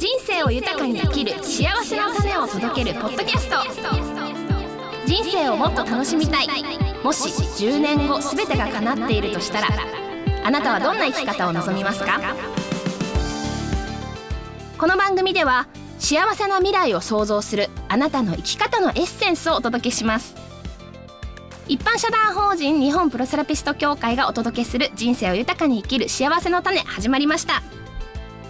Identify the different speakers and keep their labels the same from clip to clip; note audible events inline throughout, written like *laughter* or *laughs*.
Speaker 1: 人生を豊かに生きる幸せの種を届けるポッドキャスト。人生をもっと楽しみたい。もし10年後全てが叶っているとしたらあなたはどんな生き方を望みますか？この番組では幸せな未来を創造するあなたの生き方のエッセンスをお届けします。一般社団法人日本プロセラピスト協会がお届けする人生を豊かに生きる幸せの種始まりました。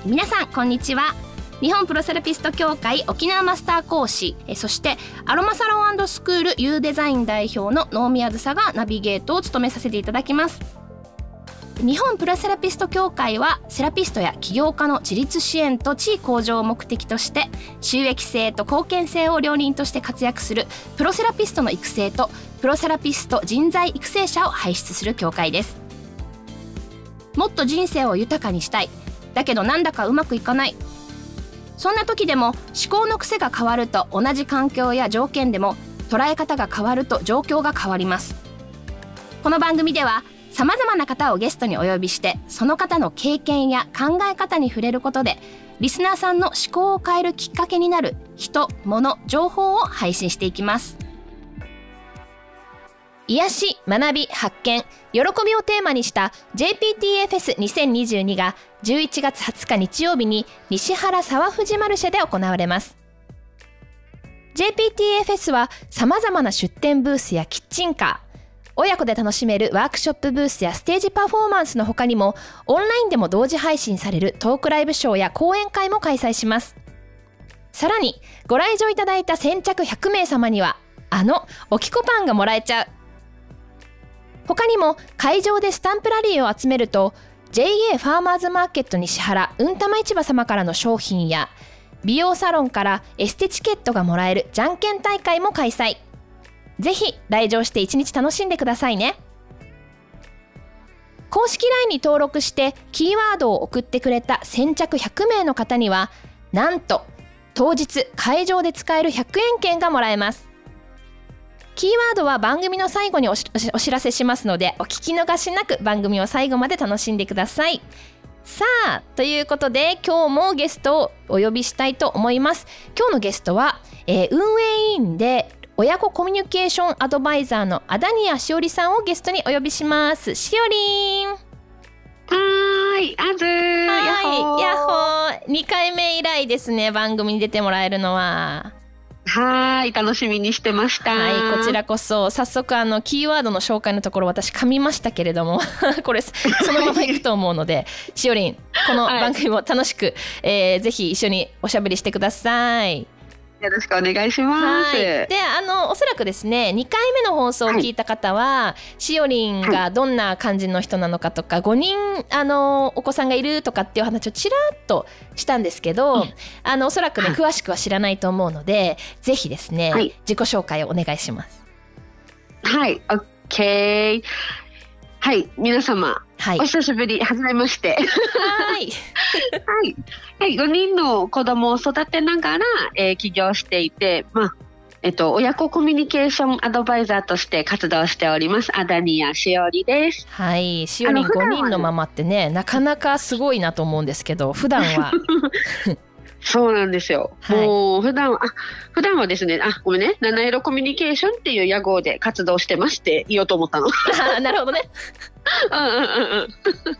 Speaker 1: 皆さんこんにちは。日本プロセラピスト協会沖縄マスター講師えそしてアロマサロンスクール U デザイン代表の能宮梓がナビゲートを務めさせていただきます。日本プロセラピスト協会はセラピストや起業家の自立支援と地位向上を目的として収益性と貢献性を両輪として活躍するプロセラピストの育成とプロセラピスト人材育成者を輩出する協会です。もっと人生を豊かにしたい。だけどなんだかうまくいかない。そんな時でも思考の癖が変わると同じ環境や条件でも捉え方が変わると状況が変わります。この番組では様々な方をゲストにお呼びしてその方の経験や考え方に触れることでリスナーさんの思考を変えるきっかけになる人物情報を配信していきます。癒し学び発見。喜びをテーマにした JPTFS2022 が11月20日日曜日に西原沢富士マルシェで行われます。JPTFS はさまざまな出店ブースやキッチンカー親子で楽しめるワークショップブースやステージパフォーマンスの他にもオンラインでも同時配信されるトークライブショーや講演会も開催します。さらにご来場いただいた先着100名様にはあのおきこパンがもらえちゃう他にも会場でスタンプラリーを集めると JA ファーマーズマーケット西原うんたま市場様からの商品や美容サロンからエステチケットがもらえるじゃんけん大会も開催。ぜひ来場して一日楽しんでくださいね。公式 LINE に登録してキーワードを送ってくれた先着100名の方にはなんと当日会場で使える100円券がもらえます。キーワードは番組の最後にお知らせしますのでお聞き逃しなく番組を最後まで楽しんでください。さあということで今日もゲストをお呼びしたいと思います。今日のゲストは、えー、運営委員で親子コミュニケーションアドバイザーのアダニアしおりさんをゲストにお呼びします。しおりん。は
Speaker 2: いあず
Speaker 1: はいやっほー。2回目以来ですね番組に出てもらえるのは
Speaker 2: はい楽しみにしてました。
Speaker 1: はいこちらこそ早速あのキーワードの紹介のところ私噛みましたけれども *laughs* これそのままいくと思うのでしおりんこの番組も楽しく、はい、えー、ぜひ一緒におしゃべりしてください
Speaker 2: よろしくお願いします。で、
Speaker 1: あのおそらくですね、2回目の放送を聞いた方は、はい、しおりんがどんな感じの人なのかとか、はい、5人あのお子さんがいるとかっていう話をちらっとしたんですけど、うん、あのおそらくね、詳しくは知らないと思うので、ぜひですね、自己紹介をお願いします。
Speaker 2: はい、オッケー。はい、皆様、はい、お久しぶり、はじめまして。はい。はい。はい、5人の子供を育てながら、えー、起業していて、まあ、えっと、親子コミュニケーションアドバイザーとして活動しております。アダニアしおりです。
Speaker 1: はい、しおり5人のママってね、なかなかすごいなと思うんですけど、普段は *laughs*
Speaker 2: そうなんですよ。はい、もう普段は、あ、普段はですね、あ、ごめんね、七色コミュニケーションっていう屋号で活動してますって言おうと思ったの。*laughs*
Speaker 1: なるほどね。*laughs*
Speaker 2: うんうんうん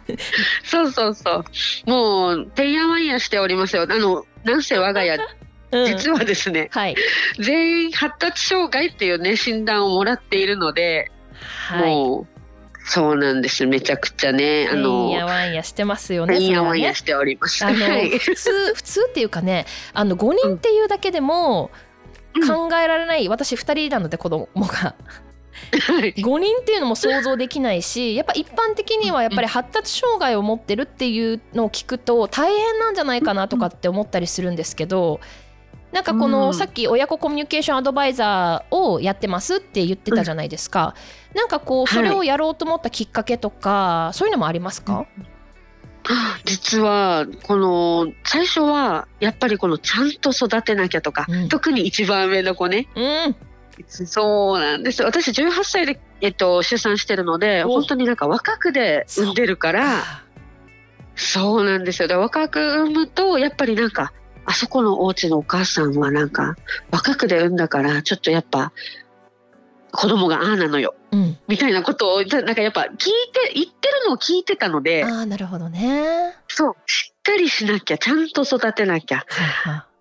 Speaker 2: うん。そうそうそう。もう、てんやわんやしておりますよ。あの、なんせ我が家、うん、実はですね、はい、全員発達障害っていうね、診断をもらっているので、はい、もう、そうなんです。めちゃくちゃね、
Speaker 1: あの。やわんやしてますよね。
Speaker 2: やわんやしております。
Speaker 1: あの、普通、普通っていうかね、あの五人っていうだけでも。考えられない、うん、私二人なので、子供が。5人っていうのも想像できないしやっぱ一般的にはやっぱり発達障害を持ってるっていうのを聞くと大変なんじゃないかなとかって思ったりするんですけどなんかこの、さっき親子コミュニケーションアドバイザーをやってますって言ってたじゃないですか、うん、なんかこうそれをやろうと思ったきっかけとか、はい、そういうのもありますか、
Speaker 2: 実はこの最初はやっぱりこのちゃんと育てなきゃとか、うん、特に一番上の子ね、うん、そうなんです。私18歳で、えっと、出産してるので本当になんか若くで産んでるからそうなんですよ。で若く産むとやっぱりなんかあそこのお家のお母さんはなんか若くで産んだからちょっとやっぱ子供がああなのよ、うん、みたいなことをなんかやっぱ聞いて言ってるのを聞いてたので
Speaker 1: あなるほどね
Speaker 2: そうしっかりしなきゃちゃんと育てなきゃ。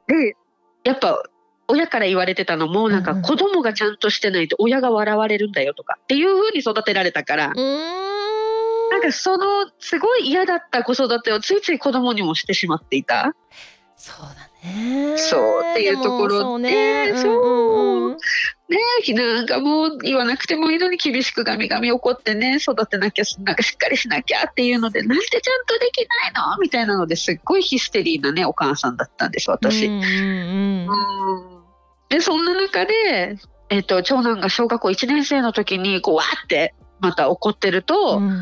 Speaker 2: でやっぱ親から言われてたのもなんか子供がちゃんとしてないと親が笑われるんだよとかっていう風に育てられたから。なんかそのすごい嫌だった子育てをついつい子供にもしてしまっていた。
Speaker 1: そうだね。
Speaker 2: そうっていうところで、そう。ねえ、なんかもう言わなくてもいいのに厳しくガミガミ怒ってね、育てなきゃ、なんかしっかりしなきゃっていうので、なんでちゃんとできないのみたいなのですっごいヒステリーなね、お母さんだったんです、私。うんうんで、そんな中で、えっ、ー、と、長男が小学校1年生の時に、こう、わーってまた怒ってると、うん、お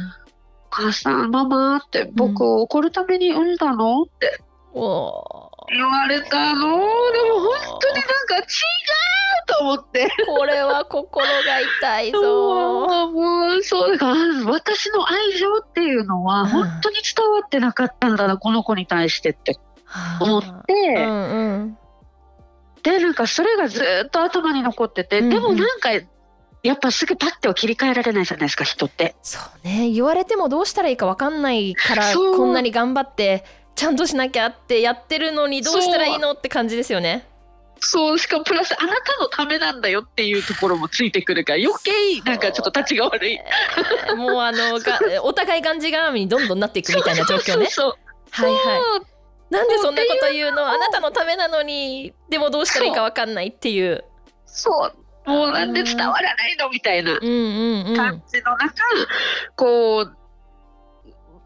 Speaker 2: 母さん、ママって、僕を怒るために産んだの？って。言われたの？でも本当になんか違うと思って。
Speaker 1: これは心が痛いぞ。
Speaker 2: もうそうだから私の愛情っていうのは本当に伝わってなかったんだな、この子に対してって。思って、うんうん、でなんかそれがずっと頭に残ってて、うんうん、でもなんかやっぱすぐパッては切り替えられないじゃないですか人って。
Speaker 1: そうね。言われてもどうしたらいいか分かんないからこんなに頑張ってちゃんとしなきゃってやってるのにどうしたらいいのって感じですよね。
Speaker 2: そうしかもプラスあなたのためなんだよっていうところもついてくるから余計なんかちょっと立ちが悪い、
Speaker 1: もうあのがお互いがんじがらみにどんどんなっていくみたいな状況ね。
Speaker 2: そう
Speaker 1: はいはいなんでそんなこと言うの？あなたのためなのに。でもどうしたらいいか分かんないっていう。
Speaker 2: そうもうなんで伝わらないの？みたいな感じの中、こう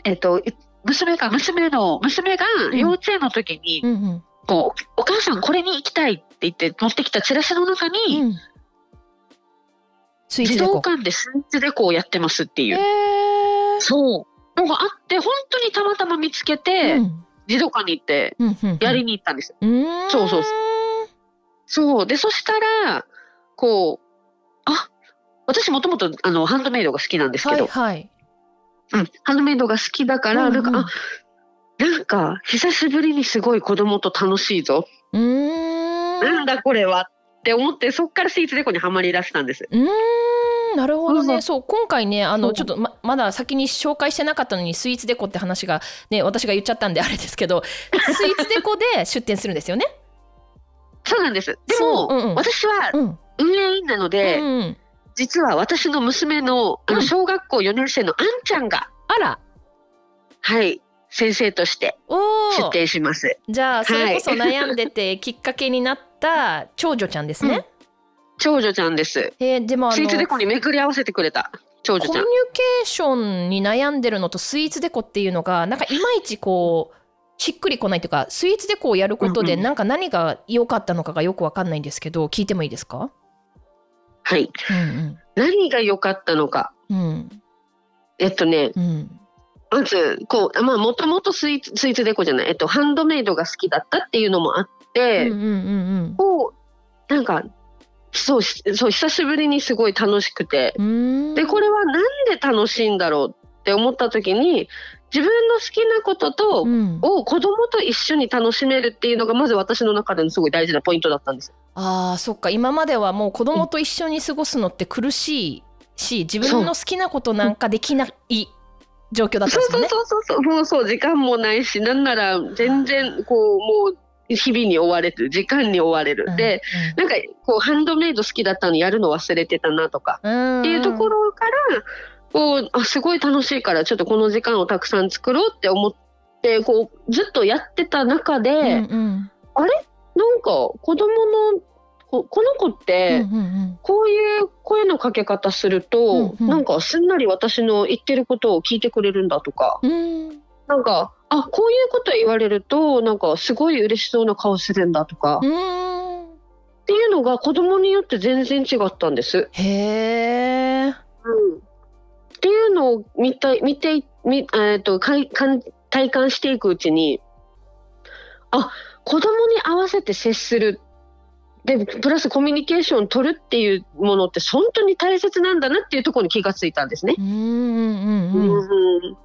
Speaker 2: えっと娘が娘の娘が幼稚園の時に、うんうん。こうお母さんこれに行きたいって言って持ってきたチラシの中に、うん、自動館でスイーツデコをやってますっていう、そう。のがあって本当にたまたま見つけて、うん、自動館に行ってやりに行ったんですよ。うん、そうそう。そう。でそしたらこうあ私もともとあのハンドメイドが好きなんですけど、はい、はいうん、ハンドメイドが好きだから、うんうん、なんか、あ、なんか、久しぶりにすごい子供と楽しいぞ。うん。なんだこれはって思って、そっからスイーツデコにはまり出したんです。
Speaker 1: うん。なるほどね、そう今回ねあのちょっとままだ先に紹介してなかったのにスイーツデコって話がね私が言っちゃったんであれですけどスイーツデコで出店するんですよね？*laughs*
Speaker 2: そうなんですでも、うんうん、私は運営員なので、うんうん、実は私の娘のあの小学校4年生のあんちゃんが、
Speaker 1: あら
Speaker 2: はい先生として出展します。
Speaker 1: じゃあそれこそ悩んでてきっかけになった長女ちゃんですね。うん、
Speaker 2: 長女ちゃんです。
Speaker 1: えー、でも
Speaker 2: スイーツデコに巡り合わせてくれた長女ちゃん。コ
Speaker 1: ミュニケーションに悩んでるのとスイーツデコっていうのがなんかいまいちこうしっくりこないというかスイーツデコをやることでなんか何が良かったのかがよくわかんないんですけど聞いてもいいですか？
Speaker 2: はい、うんうん、何が良かったのか、うん、えっとね、うん、まずこうまあもともとスイーツスイーツデコじゃない、えっと、ハンドメイドが好きだったっていうのもあって、うんうんうんうん、こうなんかそうそう久しぶりにすごい楽しくて。でこれは何で楽しいんだろうって思った時に自分の好きなことと、うん、を子供と一緒に楽しめるっていうのがまず私の中でのすごい大事なポイントだったんです。
Speaker 1: あーそっか。今まではもう子供と一緒に過ごすのって苦しいし自分の好きなことなんかできない状況だったんですよね。
Speaker 2: そうそうそうそうそう。時間もないしなんなら全然こうもう日々に追われる時間に追われる、うん、で、なんかこうハンドメイド好きだったのやるの忘れてたなとか、っていうところからこうあすごい楽しいからちょっとこの時間をたくさん作ろうって思ってこうずっとやってた中で、うんうん、あれ？なんか子供のここの子ってこういう声のかけ方すると、うんうん、なんかすんなり私の言ってることを聞いてくれるんだとか、うん、なんかあこういうこと言われるとなんかすごい嬉しそうな顔するんだとか、うん、っていうのが子供によって全然違ったんです。
Speaker 1: へー、
Speaker 2: うんっていうのを見た見てみ、えーと、かいかん体感していくうちにあ子供に合わせて接する。でプラスコミュニケーションを取るっていうものって本当に大切なんだなっていうところに気がついたんですね。うんうん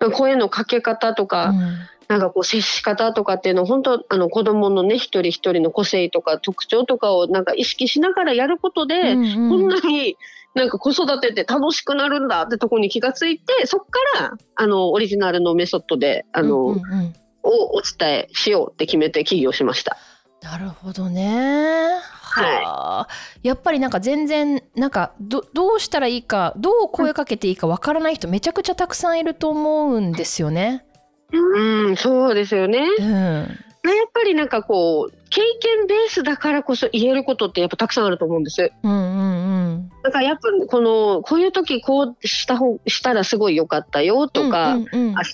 Speaker 2: うん、声のかけ方とか、うん、なんかこう接し方とかっていうのを本当あの子供のね一人一人の個性とか特徴とかをなんか意識しながらやることで、うんうん、こんなになんか子育てって楽しくなるんだってとこに気がついてそっからあのオリジナルのメソッドであの、うんうんうん、をお伝えしようって決めて起業しました。
Speaker 1: なるほどね。はい、やっぱりなんか全然なんかどどうしたらいいかどう声かけていいかわからない人めちゃくちゃたくさんいると思うんですよね。
Speaker 2: うん、そうですよね。うん、やっぱりなんかこう経験ベースだからこそ言えることってやっぱたくさんあると思うんです。うんうんうん。だからやっぱこのこういう時こうした方したらすごい良かったよとか、うんうんうん、っ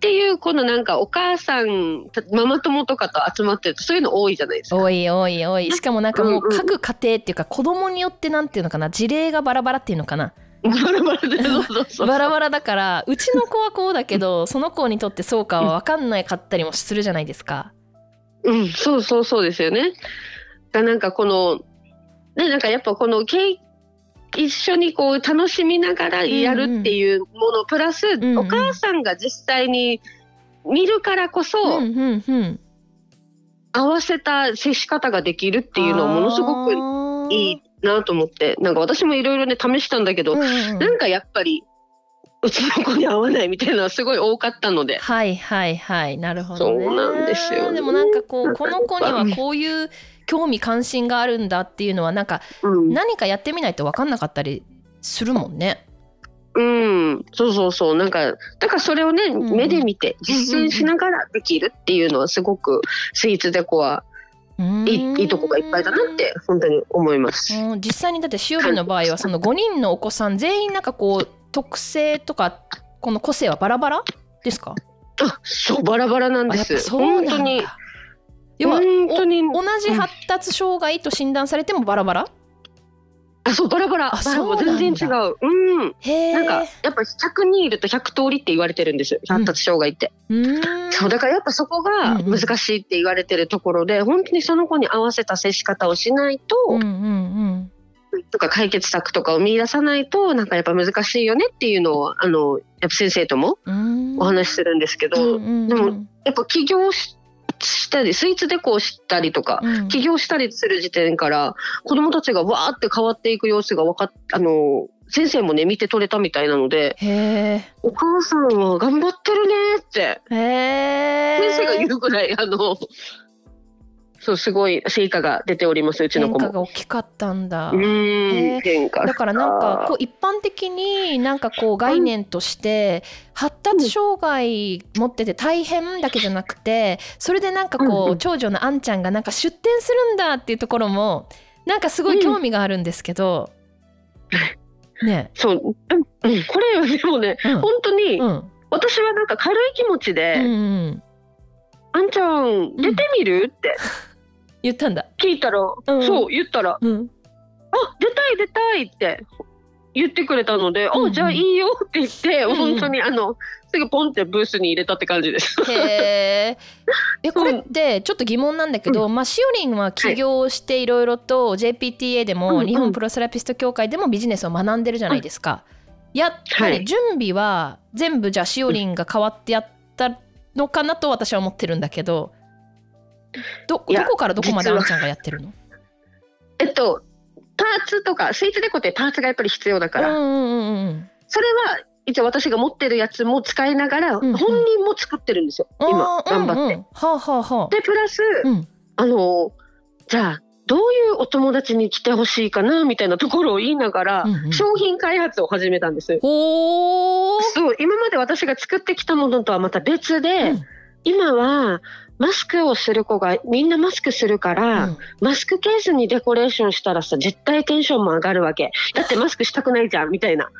Speaker 2: ていうこのなんかお母さんママ友とかと集まってるとそういうの多いじゃないですか。
Speaker 1: 多い多い多い。しかもなんかもう各家庭っていうか子供によってなんていうのかな事例がバラバラっていうのかな。
Speaker 2: バラバラでそうそうそう
Speaker 1: バラバラだからうちの子はこうだけどその子にとってそうかは分かんないかったりもするじゃないですか。
Speaker 2: うん、そうそうそうですよね。がなんかこのねなんかやっぱこの一緒にこう楽しみながらやるっていうもの、プラス、うんうん、お母さんが実際に見るからこそ、うんうんうん、合わせた接し方ができるっていうのはものすごくいいなと思って。なんか私もいろいろね試したんだけど、うんうん、なんかやっぱりうちの子に合わないみたいなのはすごい多かったので。
Speaker 1: はいはいはい。なるほど、
Speaker 2: ね、そうなんですよ、
Speaker 1: ね、でもなんかこうこの子にはこういう興味関心があるんだっていうのはなんか、何かやってみないと分かんなかったりするもんね。
Speaker 2: うん、そうそうそう。なんかだからそれをね、うん、目で見て実践しながらできるっていうのはすごくスイーツデコはいいいいとこがいっぱいだなって本当に思います。
Speaker 1: 実際にだってしおりの場合はその5人のお子さん全員なんかこう特性とかこの個性はバラバラですか？
Speaker 2: あそうバラバラなんです。
Speaker 1: 本当に。要は同じ発達障害と診断されてもバラバラ、
Speaker 2: あそうバラバラ。バラバラ。全然違う。うん。なんかやっぱ100人いると100通りって言われてるんです。発達障害って、うん、そうだからやっぱそこが難しいって言われてるところで、うんうん、本当にその子に合わせた接し方をしないと、うんうんうんとか解決策とかを見出さないとなんかやっぱ難しいよねっていうのをあのやっぱ先生ともお話しするんですけど、うんうんうん、でもやっぱ起業ししたりスイーツデコをしたりとか、うん、起業したりする時点から子どもたちがわーって変わっていく様子が分かっあの先生もね見て取れたみたいなのでお母さんは頑張ってるねって先生が言うぐらいあのそうすごい成果が出ておりますうちの子も。
Speaker 1: 変化が大きかったんだ。うん変化だからなんかこう一般的になんかこう概念として発達障害持ってて大変だけじゃなくてそれでなんかこう長女のあんちゃんがなんか出店するんだっていうところもなんかすごい興味があるんですけど。*laughs* ね、
Speaker 2: そう、うん、これはでもね、うん、本当に、うん、私はなんか軽い気持ちで、うんうん、あんちゃん。出てみる、って
Speaker 1: 言ったんだ。
Speaker 2: 聞いたら、うん、そう言ったら、うん、あ出たい出たいって言ってくれたので、うんじゃあいいよって言って、うんうん、本当にあのすぐポンってブースに入れたって感じです。
Speaker 1: へえこれってちょっと疑問なんだけど、うん、まあ、しおりんは起業していろいろと JPTA でも、日本プロセラピスト協会でもビジネスを学んでるじゃないですか。やっぱり準備は全部じゃあしおりんが変わってやったのかなと私は思ってるんだけど。どどこからどこまであんちゃんがやってるの？
Speaker 2: えっとパーツとかスイーツデコってパーツがやっぱり必要だから、うんうんうん、それは一応私が持ってるやつも使いながら、本人も作ってるんですよ、うんうん、今頑張って。うんうん、は
Speaker 1: あはあは
Speaker 2: あ、でプラス、うん、あのじゃあどういうお友達に来てほしいかなみたいなところを言いながら、うんうん、商品開発を始めたんです。そう今まで私が作ってきたものとはまた別で、うん、今はマスクをする子がみんなマスクするから、うん、マスクケースにデコレーションしたらさ絶対テンションも上がるわけ。*laughs* だってマスクしたくないじゃんみたいな。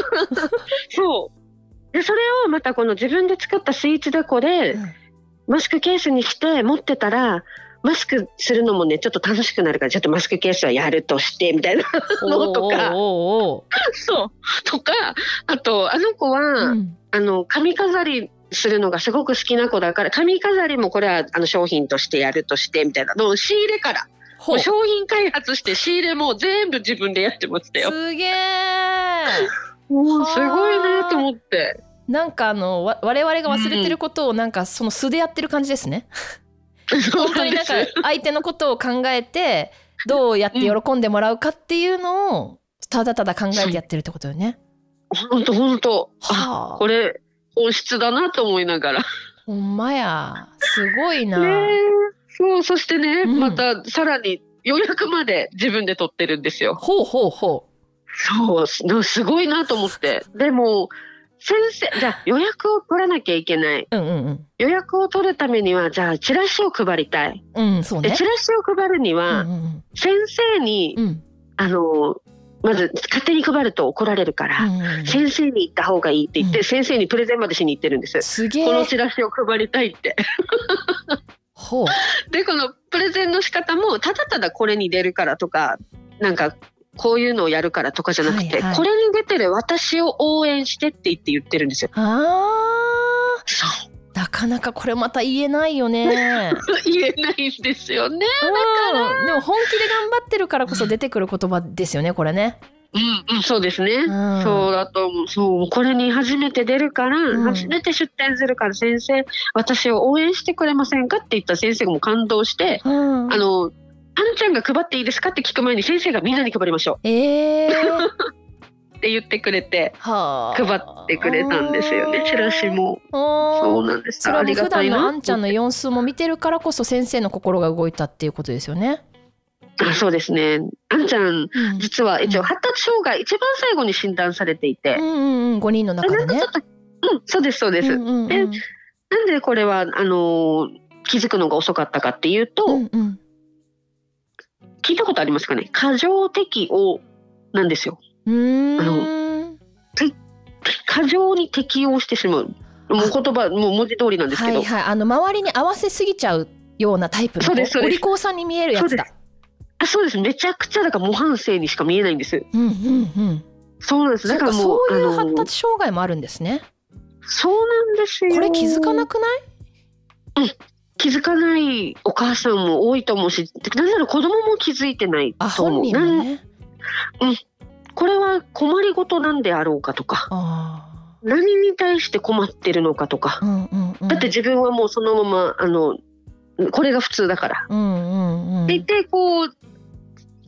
Speaker 2: *laughs* そう。でそれをまたこの自分で作ったスイーツデコで、うん、マスクケースにして持ってたらマスクするのもねちょっと楽しくなるからちょっとマスクケースはやるとしてみたいなのとか。そう。とかあとあの子は、うん、あの髪飾りするのがすごく好きな子だから髪飾りもこれはあの商品としてやるとしてみたいなの仕入れから商品開発して仕入れも全部自分でやってましたよ。
Speaker 1: すげえ
Speaker 2: もうすごいなと思って。
Speaker 1: なんかあの我々が忘れてることをなんかその素でやってる感じですね。本当になんか相手のことを考えてどうやって喜んでもらうかっていうのをただただ考えてやってるってことよね。
Speaker 2: 本当本当。はあ、これ本質だなと思いながら。
Speaker 1: ほんまやすごいな。
Speaker 2: ね、そうそしてね、うん、またさらに予約まで自分で取ってるんですよ。
Speaker 1: ほうほうほ
Speaker 2: う。そうすごいなと思って。でも先生じゃあ予約を取らなきゃいけない、
Speaker 1: うんうんうん、
Speaker 2: 予約を取るためにはじゃあチラシを配りたい、
Speaker 1: うんそうね、
Speaker 2: でチラシを配るには、うんうん、先生に、うん、あのまず勝手に配ると怒られるから、うん。うん、先生に行った方がいいって言って、うん、先生にプレゼンまでしに行ってるんです。
Speaker 1: す
Speaker 2: このチラシを配りたいって。
Speaker 1: ほう。*laughs*
Speaker 2: でこのプレゼンの仕方もただただこれに出るからとかなんかこういうのをやるからとかじゃなくて、はいはい、これに出てる私を応援してって言って言ってるんですよ。
Speaker 1: あそうなかなかこれまた言えないよね。*laughs*
Speaker 2: 言えないんですよね。
Speaker 1: でも本気で頑張ってるからこそ出てくる言葉ですよね、これね。
Speaker 2: うん、うん、そうですね、うん、そうだと思う。そう、これに初めて出るから、うん、初めて出展するから先生、私を応援してくれませんかって言った先生がもう感動して、うん、あの、あんちゃんが配っていいですかって聞く前に先生がみんなに配りましょう。
Speaker 1: えー *laughs*
Speaker 2: って言ってくれて配ってくれたんですよねチラシも。そうなんです。
Speaker 1: それは普段のあんちゃんの様子も見てるからこそ先生の心が動いたっていうことですよね。
Speaker 2: あそうですね。あんちゃん、うん、実は一応発達障害、うん、一番最後に診断されていて、
Speaker 1: うんうんうん、5人の中でね。
Speaker 2: うんそうですそうです、うんうんうん、でなんでこれはあの気づくのが遅かったかっていうと、うんうん。聞いたことありますかね？過剰適応なんですよ。あ
Speaker 1: の
Speaker 2: 過剰に適応してしまう。もう言葉もう文字通りなんですけど、はい
Speaker 1: はい、あの周りに合わせすぎちゃうようなタイプのお利口さんに見えるやつだ。
Speaker 2: あそうです。めちゃくちゃだから模範生にしか見えないんです。
Speaker 1: うんうんうん、
Speaker 2: そうなんです。だからもう
Speaker 1: そういう発達障害もあるんですね。
Speaker 2: そうなんですよ。
Speaker 1: これ気づかなくない？
Speaker 2: うん、気づかないお母さんも多いと思うし、なんなら子供も気づいてないと思う。
Speaker 1: あね、
Speaker 2: うん、これは困りごとなんであろうかとか。何に対して困ってるのかとか、
Speaker 1: うんうんうん、
Speaker 2: だって自分はもうそのままあのこれが普通だから。
Speaker 1: うんうんうん、
Speaker 2: でこう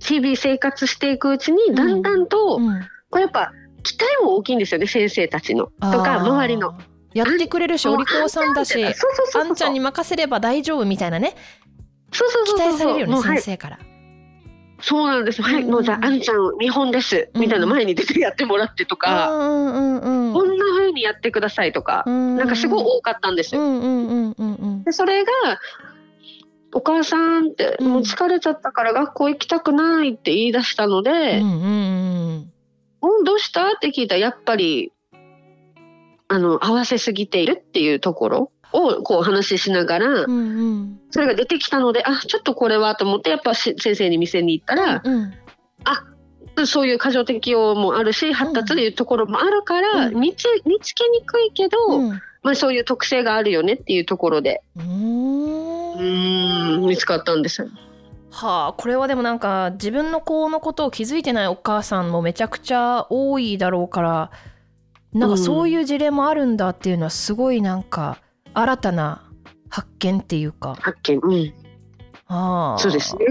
Speaker 2: 日々生活していくうちにだんだんと、うん。うん、これやっぱ期待も大きいんですよね先生たちの。とか周りの。
Speaker 1: やってくれるしお利口さんだしあんちゃんに任せれば大丈夫みたいなね。
Speaker 2: そうそうそう
Speaker 1: 期待されるよね先生から。
Speaker 2: そうなんです。はい、もうじゃあ、あんちゃん見本です、みたいな前に出てやってもらってとか、
Speaker 1: うんうんうん、
Speaker 2: こんな風にやってくださいとか、なんかすごい多かったんです。よ。で、それが、お母さんって、もう疲れちゃったから学校行きたくないって言い出したので、
Speaker 1: うんうん
Speaker 2: うん、どうした？って聞いたら、やっぱり、あの合わせすぎているっていうところをこう話ししながら、うんうん、それが出てきたのであちょっとこれはと思ってやっぱ先生に店に行ったら、うんうん、あそういう過剰適応もあるし発達というところもあるから、うん、見つ見つけにくいけど、うん、まあ、そういう特性があるよねっていうところで。うん。見つかったんです
Speaker 1: はあこれはでもなんか自分の子のことを気づいてないお母さんもめちゃくちゃ多いだろうからなんかそういう事例もあるんだっていうのはすごいなんか新たな発見っていうか。
Speaker 2: 発見うん。
Speaker 1: あ
Speaker 2: そうですね。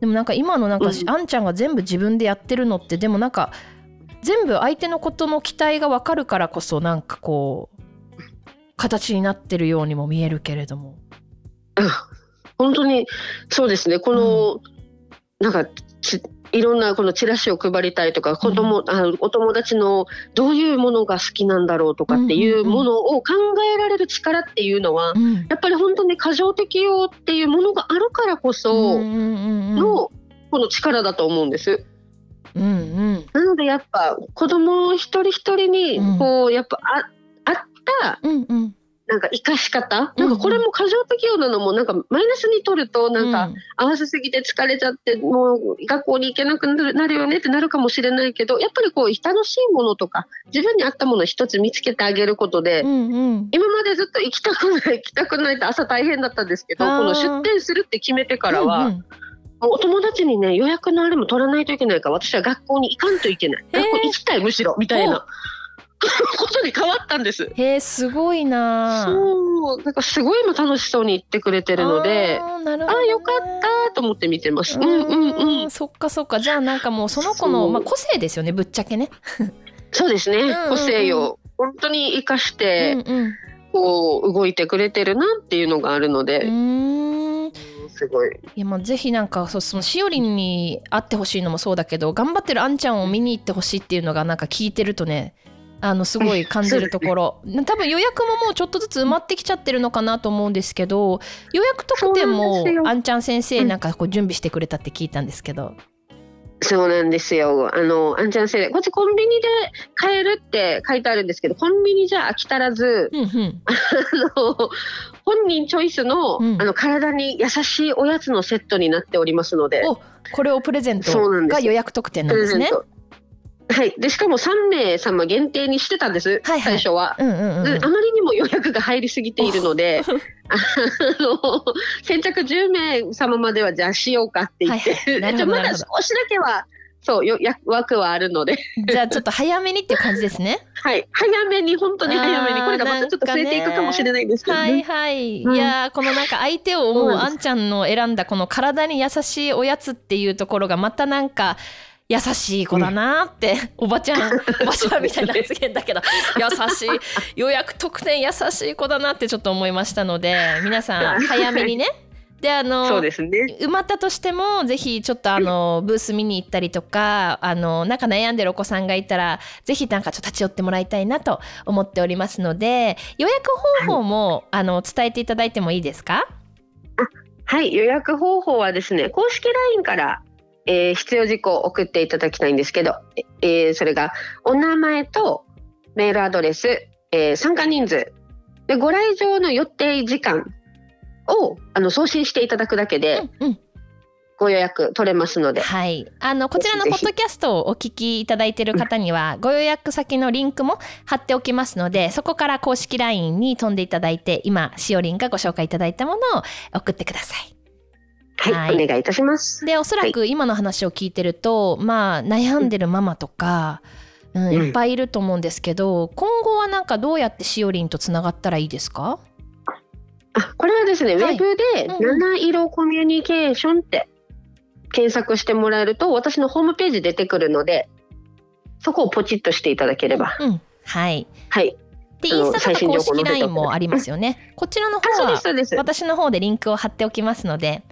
Speaker 1: でもなんか今のなんか、うん、あんちゃんが全部自分でやってるのってでもなんか全部相手のことの期待が分かるからこそなんかこう形になってるようにも見えるけれども。
Speaker 2: うん、本当にそうですね。この、うん、なんかいろんなこのチラシを配りたいとか子供、うん、あお友達のどういうものが好きなんだろうとかっていうものを考えられる力っていうのは、うん、やっぱり本当に過剰適応っていうものがあるからこそのこの力だと思うんです。
Speaker 1: うんうん、
Speaker 2: なのでやっぱ子供一人一人にこうやっぱああった、
Speaker 1: うんうん
Speaker 2: なんか生かし方、なんかこれも過剰適応なのもなんかマイナスに取るとなんか合わせすぎて疲れちゃってもう学校に行けなくなるよねってなるかもしれないけどやっぱりこう楽しいものとか自分に合ったものを一つ見つけてあげることで、
Speaker 1: うんうん、
Speaker 2: 今までずっと行きたくない行きたくないって朝大変だったんですけどこの出店するって決めてからは。うんうん。お友達にね予約のあれも取らないといけないから私は学校に行かんといけない。学校行きたいむしろみたいなことに変わったんです。
Speaker 1: へえすごいな。
Speaker 2: そうなんかすごい今楽しそうに言ってくれてるので、あ、ね、あよかったと思って見てます。うんうんうん。
Speaker 1: そっかそっかじゃあなんかもうその子のまあ個性ですよねぶっちゃけね。*laughs*
Speaker 2: そうですね、うんうんうん、個性を本当に生かして、うんうん、こう動いてくれてるなっていうのがあるので。すごい。い
Speaker 1: やもうぜひなんかそそのしおりんに会ってほしいのもそうだけど頑張ってるあんちゃんを見に行ってほしいっていうのがなんか聞いてるとねあのすごい感じるところ、ね、多分予約ももうちょっとずつ埋まってきちゃってるのかなと思うんですけど予約特典もあんちゃん先生なんかこう準備してくれたって聞いたんですけど。
Speaker 2: そうなんですよ。あの、あんちゃん生こっちコンビニで買えるって書いてあるんですけど、コンビニじゃ飽き足らず、うんうん、あの、本人チョイスの、うん、あの、体に優しいおやつのセットになっておりますので。
Speaker 1: これをプレゼントが予約特典なんですね。
Speaker 2: はい、でしかも3名様限定にしてたんです、はいはい、最初は、うんうんうん、あまりにも予約が入りすぎているので *laughs* あの先着10名様まではじゃあしようかって言って、はいはい、まだ少しだけはそうよや枠はあるので。
Speaker 1: じゃあちょっと早めにっていう感じですね。*laughs*
Speaker 2: はい。早めに本当に早めに。これがまたちょっと増えていくかもしれないんですけど、ね、
Speaker 1: はいはい、うん、いやこのなんか相手を思うあんちゃんの選んだこの体に優しいおやつっていうところがまたなんか優しい子だなって、うん、おばちゃん *laughs* おばちゃんみたいな発言だけど優しい予約特典優しい子だなってちょっと思いましたので皆さん早めにね。であの
Speaker 2: そうですね。
Speaker 1: 埋まったとしてもぜひちょっとあのブース見に行ったりとかあのなんか悩んでるお子さんがいたらぜひなんかちょっと立ち寄ってもらいたいなと思っておりますので予約方法も、はい、あの伝えていただいてもいいですか？
Speaker 2: はい。予約方法はですね公式 LINE からえー、必要事項を送っていただきたいんですけど、えー、それがお名前とメールアドレス、えー、参加人数でご来場の予定時間をあの送信していただくだけで、うんうんご予約取れますので。
Speaker 1: はい。あの、こちらのポッドキャストをお聞きいただいている方には、ご予約先のリンクも貼っておきますので、そこから公式 LINE に飛んでいただいて、今、しおりんがご紹介いただいたものを送ってください。
Speaker 2: はい、はい、お願いいたします。
Speaker 1: で、おそらく今の話を聞いてると、はい、まあ悩んでるママとか、うん、うん、いっぱいいると思うんですけど、今後はなんかどうやってしおりんとつながったらいいですか？
Speaker 2: あ、これはですね、はい、ウェブで七色コミュニケーションって検索してもらえると、私のホームページ出てくるので、そこをポチッとしていただければ。
Speaker 1: うん、はい。
Speaker 2: はい。
Speaker 1: で、インスタとか公式 LINE もありますよね。こちらの方は私の方でリンクを貼っておきますので、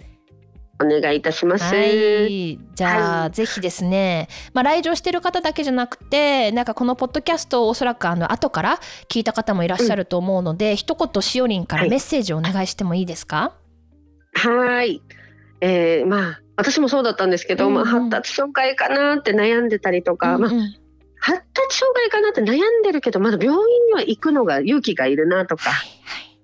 Speaker 2: お願いいたします。は
Speaker 1: い、じゃあ、はい、ぜひですね、まあ、来場してる方だけじゃなくてなんかこのポッドキャストをおそらくあの後から聞いた方もいらっしゃると思うので、うん、一言しおりんからメッセージをお願いしてもいいですか？
Speaker 2: はい。えー、まあ私もそうだったんですけど、うんうん、まあ、発達障害かなって悩んでたりとか、うんうん、まあ、発達障害かなって悩んでるけどまだ病院には行くのが勇気がいるなとか、はいはい、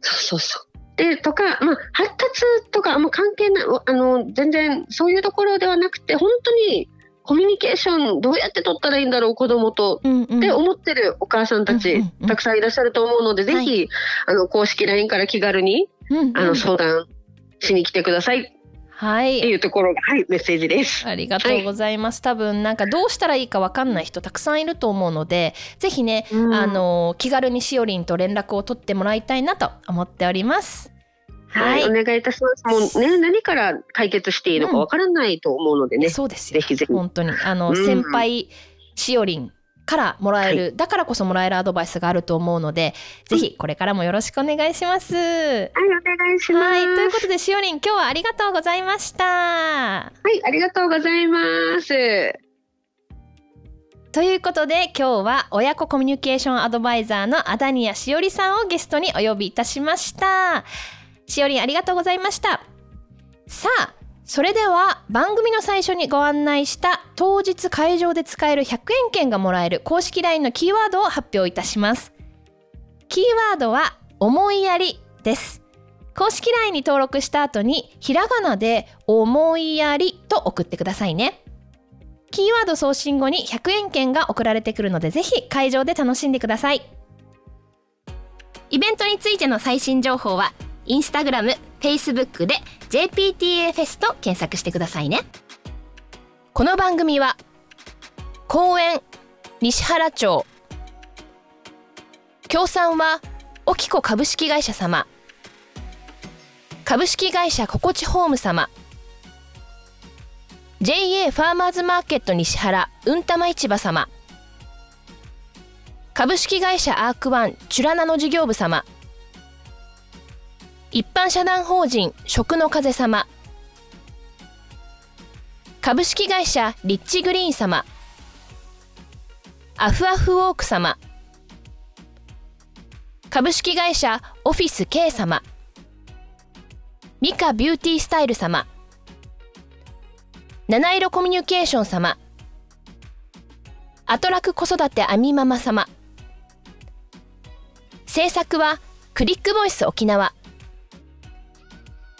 Speaker 2: そうそうそうでとか、まあ、発達とかあんま関係ないあの全然そういうところではなくて本当にコミュニケーションどうやって取ったらいいんだろう子供と、うんうん、って思ってるお母さんたち、うんうん、たくさんいらっしゃると思うので、ぜひ、はい、あの公式 LINE から気軽に、うんうん、あの相談しに来てください。はい、っていうところが、はい、メッセージです。
Speaker 1: ありがとうございます。はい、多分なんかどうしたらいいかわかんない人たくさんいると思うので、ぜひね、うん、あの気軽にしおりんと連絡を取ってもらいたいなと思っております。
Speaker 2: はい、お願いいたします。もうね、何から解決していいのかわからないと思うのでね。
Speaker 1: そうですよ。ぜひぜひ。本当に。あの、先輩、しおりんからもらえる、はい、だからこそもらえるアドバイスがあると思うので、ぜひこれからもよろしくお願いします。はい、お
Speaker 2: 願いします。はい、
Speaker 1: ということで、しおりん、今日はありがとうございました。は
Speaker 2: い、ありがとうございます。
Speaker 1: ということで今日は親子コミュニケーションアドバイザーのアダニアしおりさんをゲストにお呼びいたしました。しおりんありがとうございましたさあそれでは番組の最初にご案内した当日会場で使える100円券がもらえる公式 LINE のキーワードを発表いたします。キーワードは思いやりです。公式 LINE に登録した後にひらがなで思いやりと送ってくださいね。キーワード送信後に100円券が送られてくるのでぜひ会場で楽しんでください。イベントについての最新情報はインスタグラム、フェイスブックで JPTA フェスと検索してくださいね。この番組は公園西原町。協賛はオキコ株式会社様。株式会社ココチホーム様。JA ファーマーズマーケット西原うんたま市場様。株式会社アークワンチュラナの事業部様。一般社団法人食の風様。株式会社リッチグリーン様。アフアフウォーク様。株式会社オフィス K 様。ミカビューティースタイル様。七色コミュニケーション様。アトラク子育てアミママ様。制作はクリックボイス沖縄。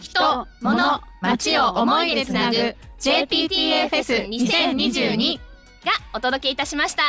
Speaker 3: 人、物、街を思いでつなぐ JPTA フェス2022
Speaker 1: がお届けいたしました。